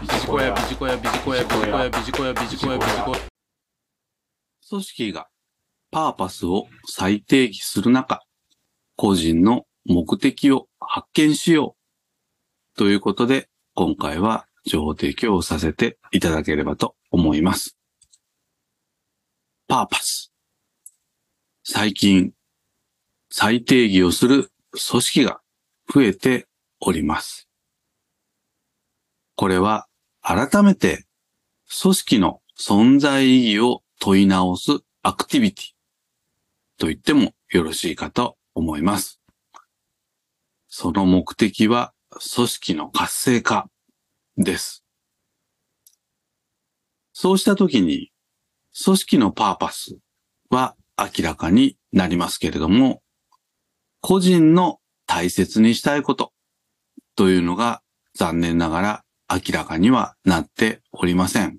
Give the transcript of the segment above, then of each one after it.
ビジコヤビジコヤビジコヤビジコヤビジコヤビジコヤビジコヤ組織がパーパスを再定義する中、個人の目的を発見しようということで、今回は情報提供をさせていただければと思います。パーパス。最近、再定義をする組織が増えております。これは改めて組織の存在意義を問い直すアクティビティと言ってもよろしいかと思います。その目的は組織の活性化です。そうしたときに組織のパーパスは明らかになりますけれども、個人の大切にしたいことというのが残念ながら明らかにはなっておりません。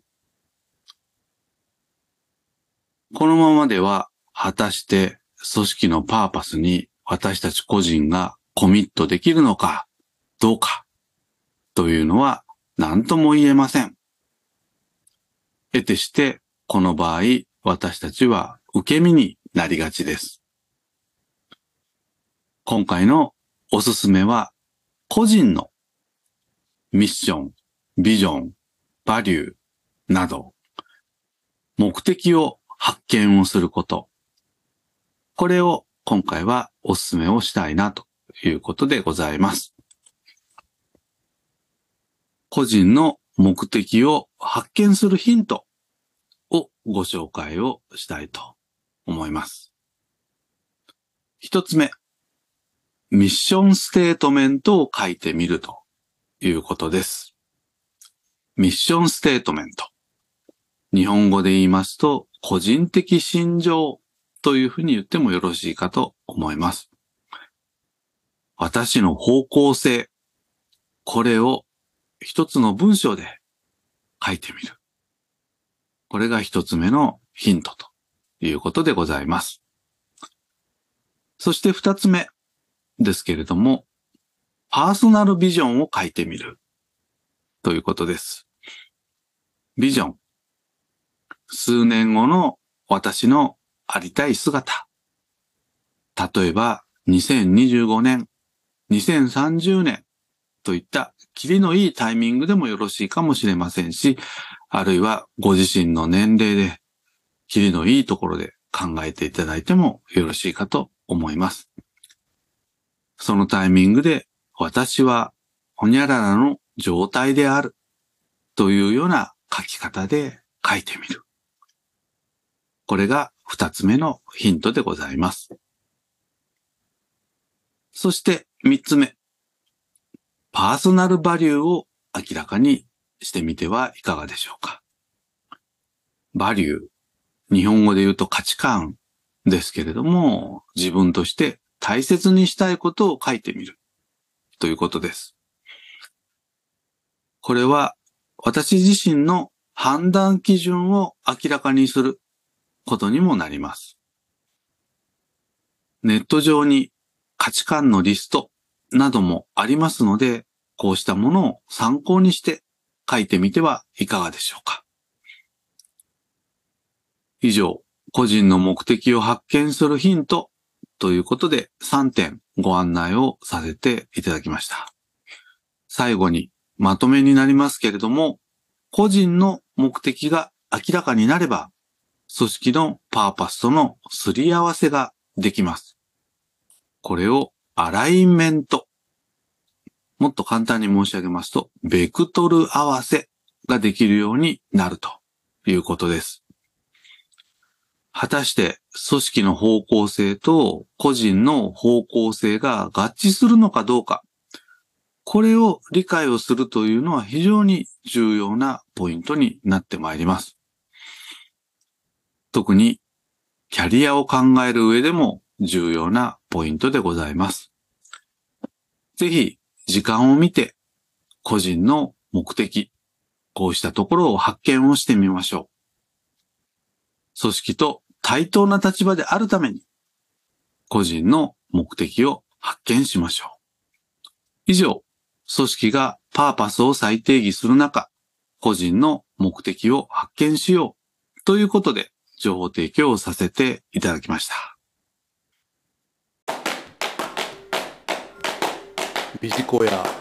このままでは果たして組織のパーパスに私たち個人がコミットできるのかどうかというのは何とも言えません。得てしてこの場合私たちは受け身になりがちです。今回のおすすめは個人のミッション、ビジョン、バリューなど目的を発見をすること。これを今回はお勧めをしたいなということでございます。個人の目的を発見するヒントをご紹介をしたいと思います。一つ目、ミッションステートメントを書いてみるということです。ミッションステートメント。日本語で言いますと、個人的心情というふうに言ってもよろしいかと思います。私の方向性、これを一つの文章で書いてみる。これが一つ目のヒントということでございます。そして二つ目ですけれども、パーソナルビジョンを書いてみるということです。ビジョン。数年後の私のありたい姿。例えば、2025年、2030年といった、キリのいいタイミングでもよろしいかもしれませんし、あるいはご自身の年齢で、キリのいいところで考えていただいてもよろしいかと思います。そのタイミングで、私は、ほにゃららの状態である、というような書き方で書いてみる。これが二つ目のヒントでございます。そして三つ目。パーソナルバリューを明らかにしてみてはいかがでしょうか。バリュー。日本語で言うと価値観ですけれども、自分として大切にしたいことを書いてみる。ということです。これは私自身の判断基準を明らかにすることにもなります。ネット上に価値観のリストなどもありますので、こうしたものを参考にして書いてみてはいかがでしょうか。以上、個人の目的を発見するヒントということで3点ご案内をさせていただきました。最後にまとめになりますけれども、個人の目的が明らかになれば、組織のパーパスとのすり合わせができます。これをアライメント。もっと簡単に申し上げますと、ベクトル合わせができるようになるということです。果たして組織の方向性と個人の方向性が合致するのかどうか。これを理解をするというのは非常に重要なポイントになってまいります。特にキャリアを考える上でも重要なポイントでございます。ぜひ時間を見て個人の目的、こうしたところを発見をしてみましょう。組織と対等な立場であるために個人の目的を発見しましょう。以上、組織がパーパスを再定義する中、個人の目的を発見しようということで情報提供をさせていただきました。ビジコヤ